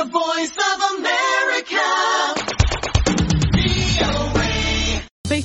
The Voice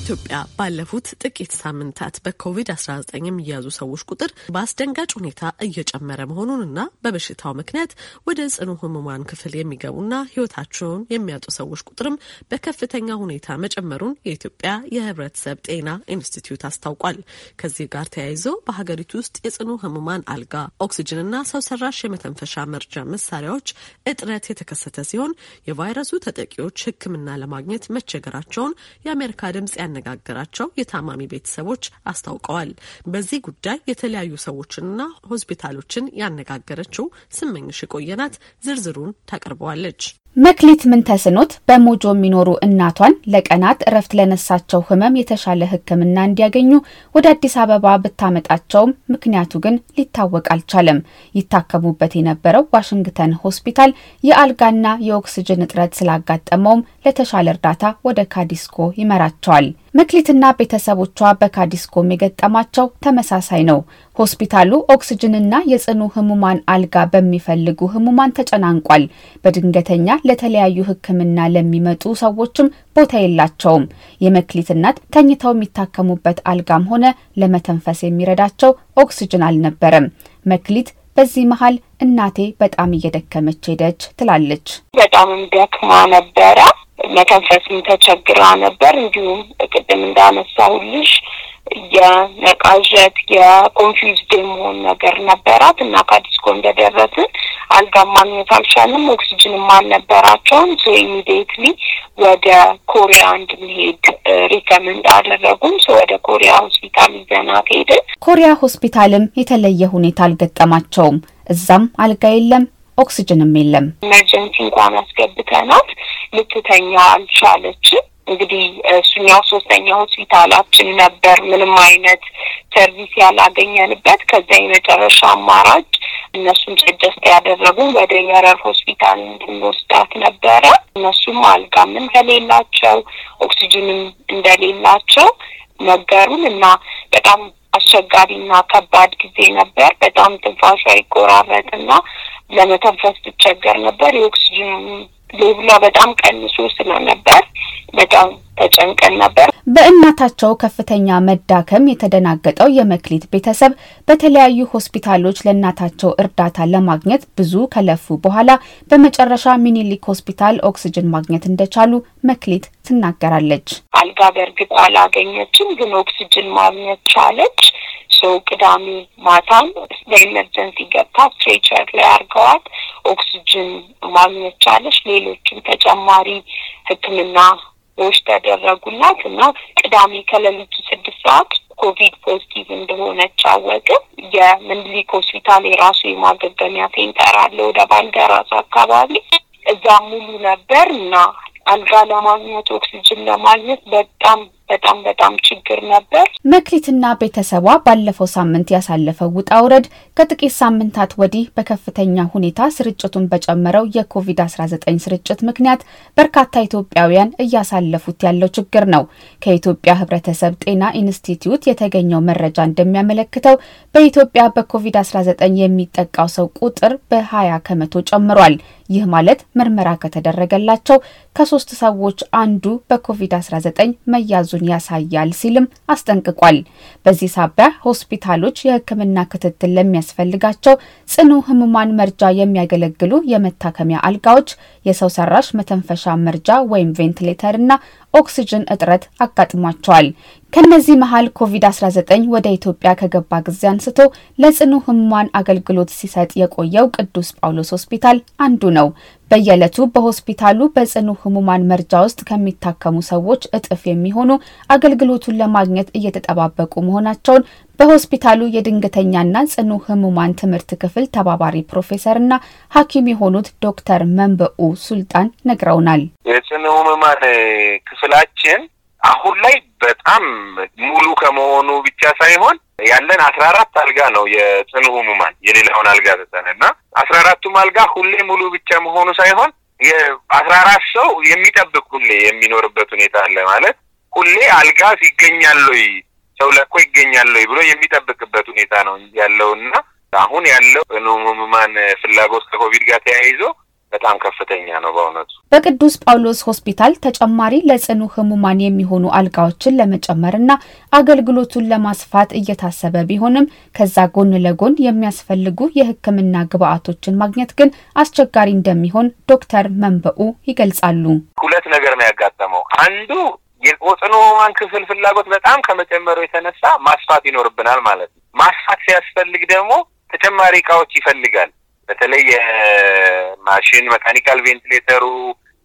በኢትዮጵያ ባለፉት ጥቂት ሳምንታት በኮቪድ-19 የሚያዙ ሰዎች ቁጥር በአስደንጋጭ ሁኔታ እየጨመረ መሆኑንና በበሽታው ምክንያት ወደ ጽኑ ህሙማን ክፍል የሚገቡና ህይወታቸውን የሚያጡ ሰዎች ቁጥርም በከፍተኛ ሁኔታ መጨመሩን የኢትዮጵያ የህብረተሰብ ጤና ኢንስቲትዩት አስታውቋል። ከዚህ ጋር ተያይዞ በሀገሪቱ ውስጥ የጽኑ ህሙማን አልጋ፣ ኦክሲጅንና ሰው ሰራሽ የመተንፈሻ መርጃ መሳሪያዎች እጥረት የተከሰተ ሲሆን የቫይረሱ ተጠቂዎች ሕክምና ለማግኘት መቸገራቸውን የአሜሪካ ድምጽ ያነጋገራቸው የታማሚ ቤተሰቦች አስታውቀዋል። በዚህ ጉዳይ የተለያዩ ሰዎችንና ሆስፒታሎችን ያነጋገረችው ስመኝሽ የቆየናት ዝርዝሩን ታቀርበዋለች። መክሊት ምን ተስኖት በሞጆ የሚኖሩ እናቷን ለቀናት እረፍት ለነሳቸው ህመም የተሻለ ሕክምና እንዲያገኙ ወደ አዲስ አበባ ብታመጣቸውም ምክንያቱ ግን ሊታወቅ አልቻለም። ይታከሙበት የነበረው ዋሽንግተን ሆስፒታል የአልጋና የኦክስጅን እጥረት ስላጋጠመውም ለተሻለ እርዳታ ወደ ካዲስኮ ይመራቸዋል። መክሊትና ቤተሰቦቿ በካዲስኮም የገጠማቸው ተመሳሳይ ነው። ሆስፒታሉ ኦክስጅንና የጽኑ ህሙማን አልጋ በሚፈልጉ ህሙማን ተጨናንቋል። በድንገተኛ ለተለያዩ ሕክምና ለሚመጡ ሰዎችም ቦታ የላቸውም። የመክሊት እናት ተኝተው የሚታከሙበት አልጋም ሆነ ለመተንፈስ የሚረዳቸው ኦክስጅን አልነበረም። መክሊት በዚህ መሀል እናቴ በጣም እየደከመች ሄደች ትላለች። በጣምም ደክማ ነበረ። መተንፈስም ተቸግራ ነበር። እንዲሁም ቅድም እንዳነሳሁልሽ የመቃዠት የ confused የመሆን ነገር ነበራት እና ከዲስኮ እንደደረስን አልጋ ማግኘት አልቻልም። ኦክሲጅንም አልነበራቸውም። so immediately ወደ ኮሪያ እንድንሄድ recommend አደረጉም። so ወደ ኮሪያ ሆስፒታል ይዘናት ሄድን። ኮሪያ ሆስፒታልም የተለየ ሁኔታ አልገጠማቸውም። እዛም አልጋ የለም፣ ኦክስጅንም የለም። emergency እንኳን አስገብተናት ልትተኛ አልቻለችም። እንግዲህ እሱኛው ሶስተኛ ሆስፒታላችን ነበር ምንም አይነት service ያላገኘንበት። ከዛ የመጨረሻ አማራጭ እነሱም suggest ያደረጉ ወደ የረር ሆስፒታል እንድንወስዳት ነበረ። እነሱም አልጋም እንደሌላቸው ኦክሲጅንም እንደሌላቸው ነገሩን እና በጣም አስቸጋሪና ከባድ ጊዜ ነበር። በጣም ትንፋሿ ይቆራረጥና ለመተንፈስ ትቸገር ነበር። የኦክሲጅን ሌብሏ በጣም ቀንሶ ስለነበር በጣም ተጨንቀን ነበር። በእናታቸው ከፍተኛ መዳከም የተደናገጠው የመክሊት ቤተሰብ በተለያዩ ሆስፒታሎች ለእናታቸው እርዳታ ለማግኘት ብዙ ከለፉ በኋላ በመጨረሻ ሚኒሊክ ሆስፒታል ኦክስጅን ማግኘት እንደቻሉ መክሊት ትናገራለች። አልጋ በእርግጥ አላገኘችም፣ ግን ኦክስጅን ማግኘት ቻለች። so ቅዳሜ ማታም በ emergency ገብታ stretcher ላይ አድርገዋት ኦክስጅን ማግኘት ቻለች። ሌሎችም ተጨማሪ ሕክምናዎች ተደረጉላት እና ቅዳሜ ከሌሊቱ ስድስት ሰዓት ኮቪድ positive እንደሆነች አወቅን። የምኒልክ ሆስፒታል የራሱ የማገገሚያ center አለ ወደ አካባቢ። እዛ ሙሉ ነበር እና አልጋ ለማግኘት ኦክሲጅን ለማግኘት በጣም በጣም በጣም ችግር ነበር። መክሊትና ቤተሰቧ ባለፈው ሳምንት ያሳለፈው ውጣ ውረድ ከጥቂት ሳምንታት ወዲህ በከፍተኛ ሁኔታ ስርጭቱን በጨመረው የኮቪድ-19 ስርጭት ምክንያት በርካታ ኢትዮጵያውያን እያሳለፉት ያለው ችግር ነው። ከኢትዮጵያ ሕብረተሰብ ጤና ኢንስቲትዩት የተገኘው መረጃ እንደሚያመለክተው በኢትዮጵያ በኮቪድ-19 የሚጠቃው ሰው ቁጥር በ20 ከመቶ ጨምሯል። ይህ ማለት ምርመራ ከተደረገላቸው ከሶስት ሰዎች አንዱ በኮቪድ-19 መያዙን ያሳያል ሲልም አስጠንቅቋል። በዚህ ሳቢያ ሆስፒታሎች የሕክምና ክትትል ለሚያስፈልጋቸው ጽኑ ህሙማን መርጃ የሚያገለግሉ የመታከሚያ አልጋዎች፣ የሰው ሰራሽ መተንፈሻ መርጃ ወይም ቬንቲሌተር እና ኦክሲጅን እጥረት አጋጥሟቸዋል። ከነዚህ መሀል ኮቪድ-19 ወደ ኢትዮጵያ ከገባ ጊዜ አንስቶ ለጽኑ ህሙማን አገልግሎት ሲሰጥ የቆየው ቅዱስ ጳውሎስ ሆስፒታል አንዱ ነው። በየዕለቱ በሆስፒታሉ በጽኑ ህሙማን መርጃ ውስጥ ከሚታከሙ ሰዎች እጥፍ የሚሆኑ አገልግሎቱን ለማግኘት እየተጠባበቁ መሆናቸውን በሆስፒታሉ የድንገተኛና ጽኑ ህሙማን ትምህርት ክፍል ተባባሪ ፕሮፌሰርና ሐኪም የሆኑት ዶክተር መንበኡ ሱልጣን ነግረውናል። የጽኑ ህሙማን ክፍላችን አሁን ላይ በጣም ሙሉ ከመሆኑ ብቻ ሳይሆን ያለን አስራ አራት አልጋ ነው የጽኑ ህሙማን የሌላውን አልጋ ትተን እና አስራ አራቱም አልጋ ሁሌ ሙሉ ብቻ መሆኑ ሳይሆን የአስራ አራት ሰው የሚጠብቅ ሁሌ የሚኖርበት ሁኔታ አለ ማለት ሁሌ አልጋ ይገኛል ወይ ሰው ለኮ ይገኛል ወይ ብሎ የሚጠብቅበት ሁኔታ ነው ያለው እና አሁን ያለው ጽኑ ህሙማን ፍላጎት ከኮቪድ ጋር ተያይዞ በጣም ከፍተኛ ነው በእውነቱ። በቅዱስ ጳውሎስ ሆስፒታል ተጨማሪ ለጽኑ ህሙማን የሚሆኑ አልጋዎችን ለመጨመርና አገልግሎቱን ለማስፋት እየታሰበ ቢሆንም ከዛ ጎን ለጎን የሚያስፈልጉ የሕክምና ግብአቶችን ማግኘት ግን አስቸጋሪ እንደሚሆን ዶክተር መንበኡ ይገልጻሉ። ሁለት ነገር ነው ያጋጠመው። አንዱ የጽኑ ህሙማን ክፍል ፍላጎት በጣም ከመጨመሩ የተነሳ ማስፋት ይኖርብናል ማለት ነው። ማስፋት ሲያስፈልግ ደግሞ ተጨማሪ እቃዎች ይፈልጋል። በተለይ የማሽን mechanical ventilator ኡ፣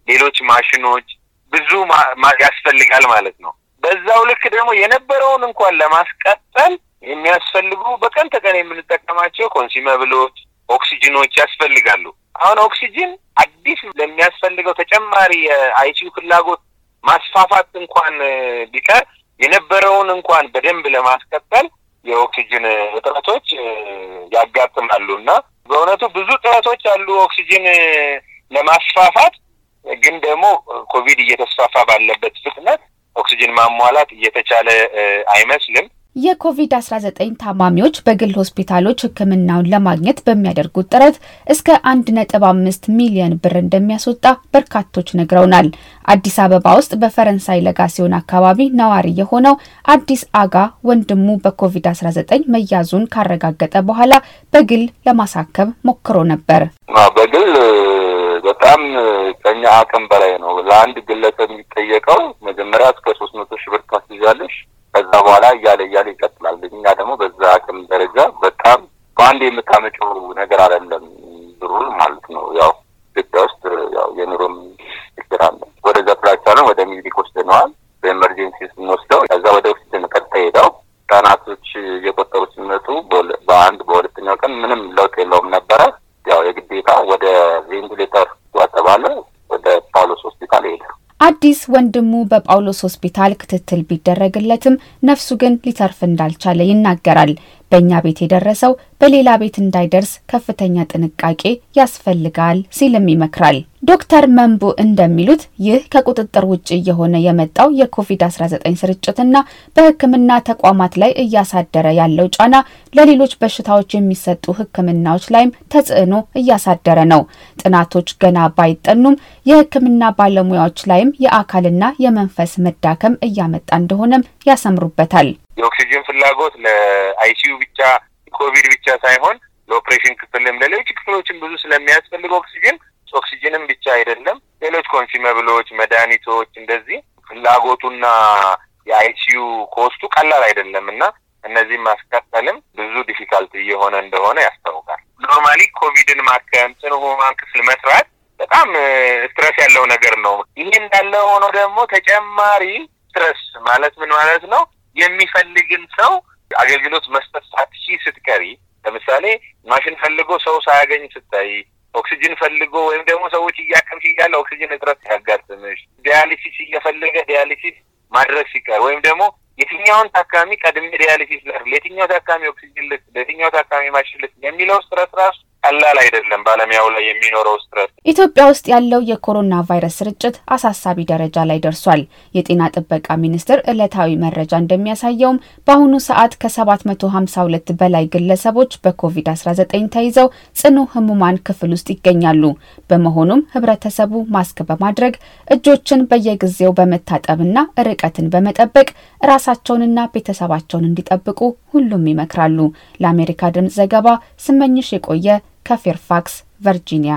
ሌሎች ማሽኖች ብዙ ያስፈልጋል ማለት ነው። በዛው ልክ ደግሞ የነበረውን እንኳን ለማስቀጠል የሚያስፈልጉ በቀን ተቀን የምንጠቀማቸው consumable ኦች፣ ኦክሲጅኖች ያስፈልጋሉ። አሁን ኦክሲጅን አዲስ ለሚያስፈልገው ተጨማሪ የ ICU ፍላጎት ማስፋፋት እንኳን ቢቀር የነበረውን እንኳን በደንብ ለማስቀጠል የኦክሲጅን እጥረቶች ያጋጥማሉ እና በእውነቱ ብዙ አሉ ኦክሲጅን ለማስፋፋት ግን ደግሞ ኮቪድ እየተስፋፋ ባለበት ፍጥነት ኦክሲጅን ማሟላት እየተቻለ አይመስልም። የኮቪድ-19 ታማሚዎች በግል ሆስፒታሎች ሕክምናውን ለማግኘት በሚያደርጉት ጥረት እስከ አንድ ነጥብ አምስት ሚሊዮን ብር እንደሚያስወጣ በርካቶች ነግረውናል። አዲስ አበባ ውስጥ በፈረንሳይ ለጋሲዮን አካባቢ ነዋሪ የሆነው አዲስ አጋ ወንድሙ በኮቪድ-19 መያዙን ካረጋገጠ በኋላ በግል ለማሳከም ሞክሮ ነበር። በግል በጣም ከኛ አቅም በላይ ነው። ለአንድ ግለሰብ የሚጠየቀው መጀመሪያ እስከ ሶስት መቶ ሺህ ብር ታስይዛለሽ ከዛ በኋላ እያለ እያለ ይቀጥላል። እኛ ደግሞ በዛ አቅም ደረጃ በጣም በአንድ የምታመጪው ነገር አይደለም ብሩ ማለት ነው። ያው ኢትዮጵያ ውስጥ ያው የኑሮም ችግር አለ። ወደዛ ፍላቻለን ወደ ሚኒሊክ ወስደነዋል። በ emergency ስንወስደው ከዛ ወደ ኦክሲጅን ቀጥታ ሄደው ህጻናቶች እየቆጠሩ ሲመጡ በአንድ በሁለተኛው ቀን ምንም ለውጥ የለውም ነበረ። ያው የግዴታ ወደ ቬንቲሌተር ተባለ። ወደ ጳውሎስ ሆስፒታል ሄደ። አዲስ ወንድሙ በጳውሎስ ሆስፒታል ክትትል ቢደረግለትም ነፍሱ ግን ሊተርፍ እንዳልቻለ ይናገራል። በእኛ ቤት የደረሰው በሌላ ቤት እንዳይደርስ ከፍተኛ ጥንቃቄ ያስፈልጋል ሲልም ይመክራል። ዶክተር መንቡ እንደሚሉት ይህ ከቁጥጥር ውጭ እየሆነ የመጣው የኮቪድ-19 ስርጭትና በሕክምና ተቋማት ላይ እያሳደረ ያለው ጫና ለሌሎች በሽታዎች የሚሰጡ ሕክምናዎች ላይም ተጽዕኖ እያሳደረ ነው። ጥናቶች ገና ባይጠኑም የሕክምና ባለሙያዎች ላይም የአካልና የመንፈስ መዳከም እያመጣ እንደሆነም ያሰምሩበታል። የኦክሲጅን ፍላጎት ለአይሲዩ ብቻ ኮቪድ ብቻ ሳይሆን ለኦፕሬሽን ክፍልም ለሌሎች ክፍሎችም ብዙ ስለሚያስፈልግ ኦክሲጅን ኦክሲጅንም ብቻ አይደለም፣ ሌሎች consumable ኦች፣ መድኃኒቶች እንደዚህ ፍላጎቱና የ ICU cost ኡ ቀላል አይደለም እና እነዚህም ማስቀጠልም ብዙ difficulty እየሆነ እንደሆነ ያስታውቃል። normally ኮቪድን ማከም ጽኑ ህሙማን ክፍል መስራት በጣም stress ያለው ነገር ነው። ይህ እንዳለ ሆኖ ደግሞ ተጨማሪ stress ማለት ምን ማለት ነው? የሚፈልግን ሰው አገልግሎት መስጠት ሳትሺ ስትቀሪ፣ ለምሳሌ ማሽን ፈልጎ ሰው ሳያገኝ ስታይ፣ ኦክሲጅን ፈልጎ ወይም ደግሞ ሰዎች እያከምሽ እያለ ኦክሲጅን እጥረት ሲያጋጥምሽ፣ dialysis እየፈለገ dialysis ማድረግ ሲቀር ወይም ደግሞ የትኛውን ታካሚ ቀድሜ dialysis ላድርግ፣ ለየትኛው ታካሚ ኦክሲጅን ልስጥ፣ ለየትኛው ታካሚ ማሽን ልስጥ የሚለው stress ራሱ ቀላል አይደለም። ባለሙያው ላይ የሚኖረው stress ኢትዮጵያ ውስጥ ያለው የኮሮና ቫይረስ ስርጭት አሳሳቢ ደረጃ ላይ ደርሷል። የጤና ጥበቃ ሚኒስቴር ዕለታዊ መረጃ እንደሚያሳየውም በአሁኑ ሰዓት ከ752 በላይ ግለሰቦች በኮቪድ-19 ተይዘው ጽኑ ህሙማን ክፍል ውስጥ ይገኛሉ። በመሆኑም ህብረተሰቡ ማስክ በማድረግ እጆችን በየጊዜው በመታጠብና ርቀትን በመጠበቅ ራሳቸውንና ቤተሰባቸውን እንዲጠብቁ ሁሉም ይመክራሉ። ለአሜሪካ ድምጽ ዘገባ ስመኝሽ የቆየ ከፌርፋክስ ቨርጂኒያ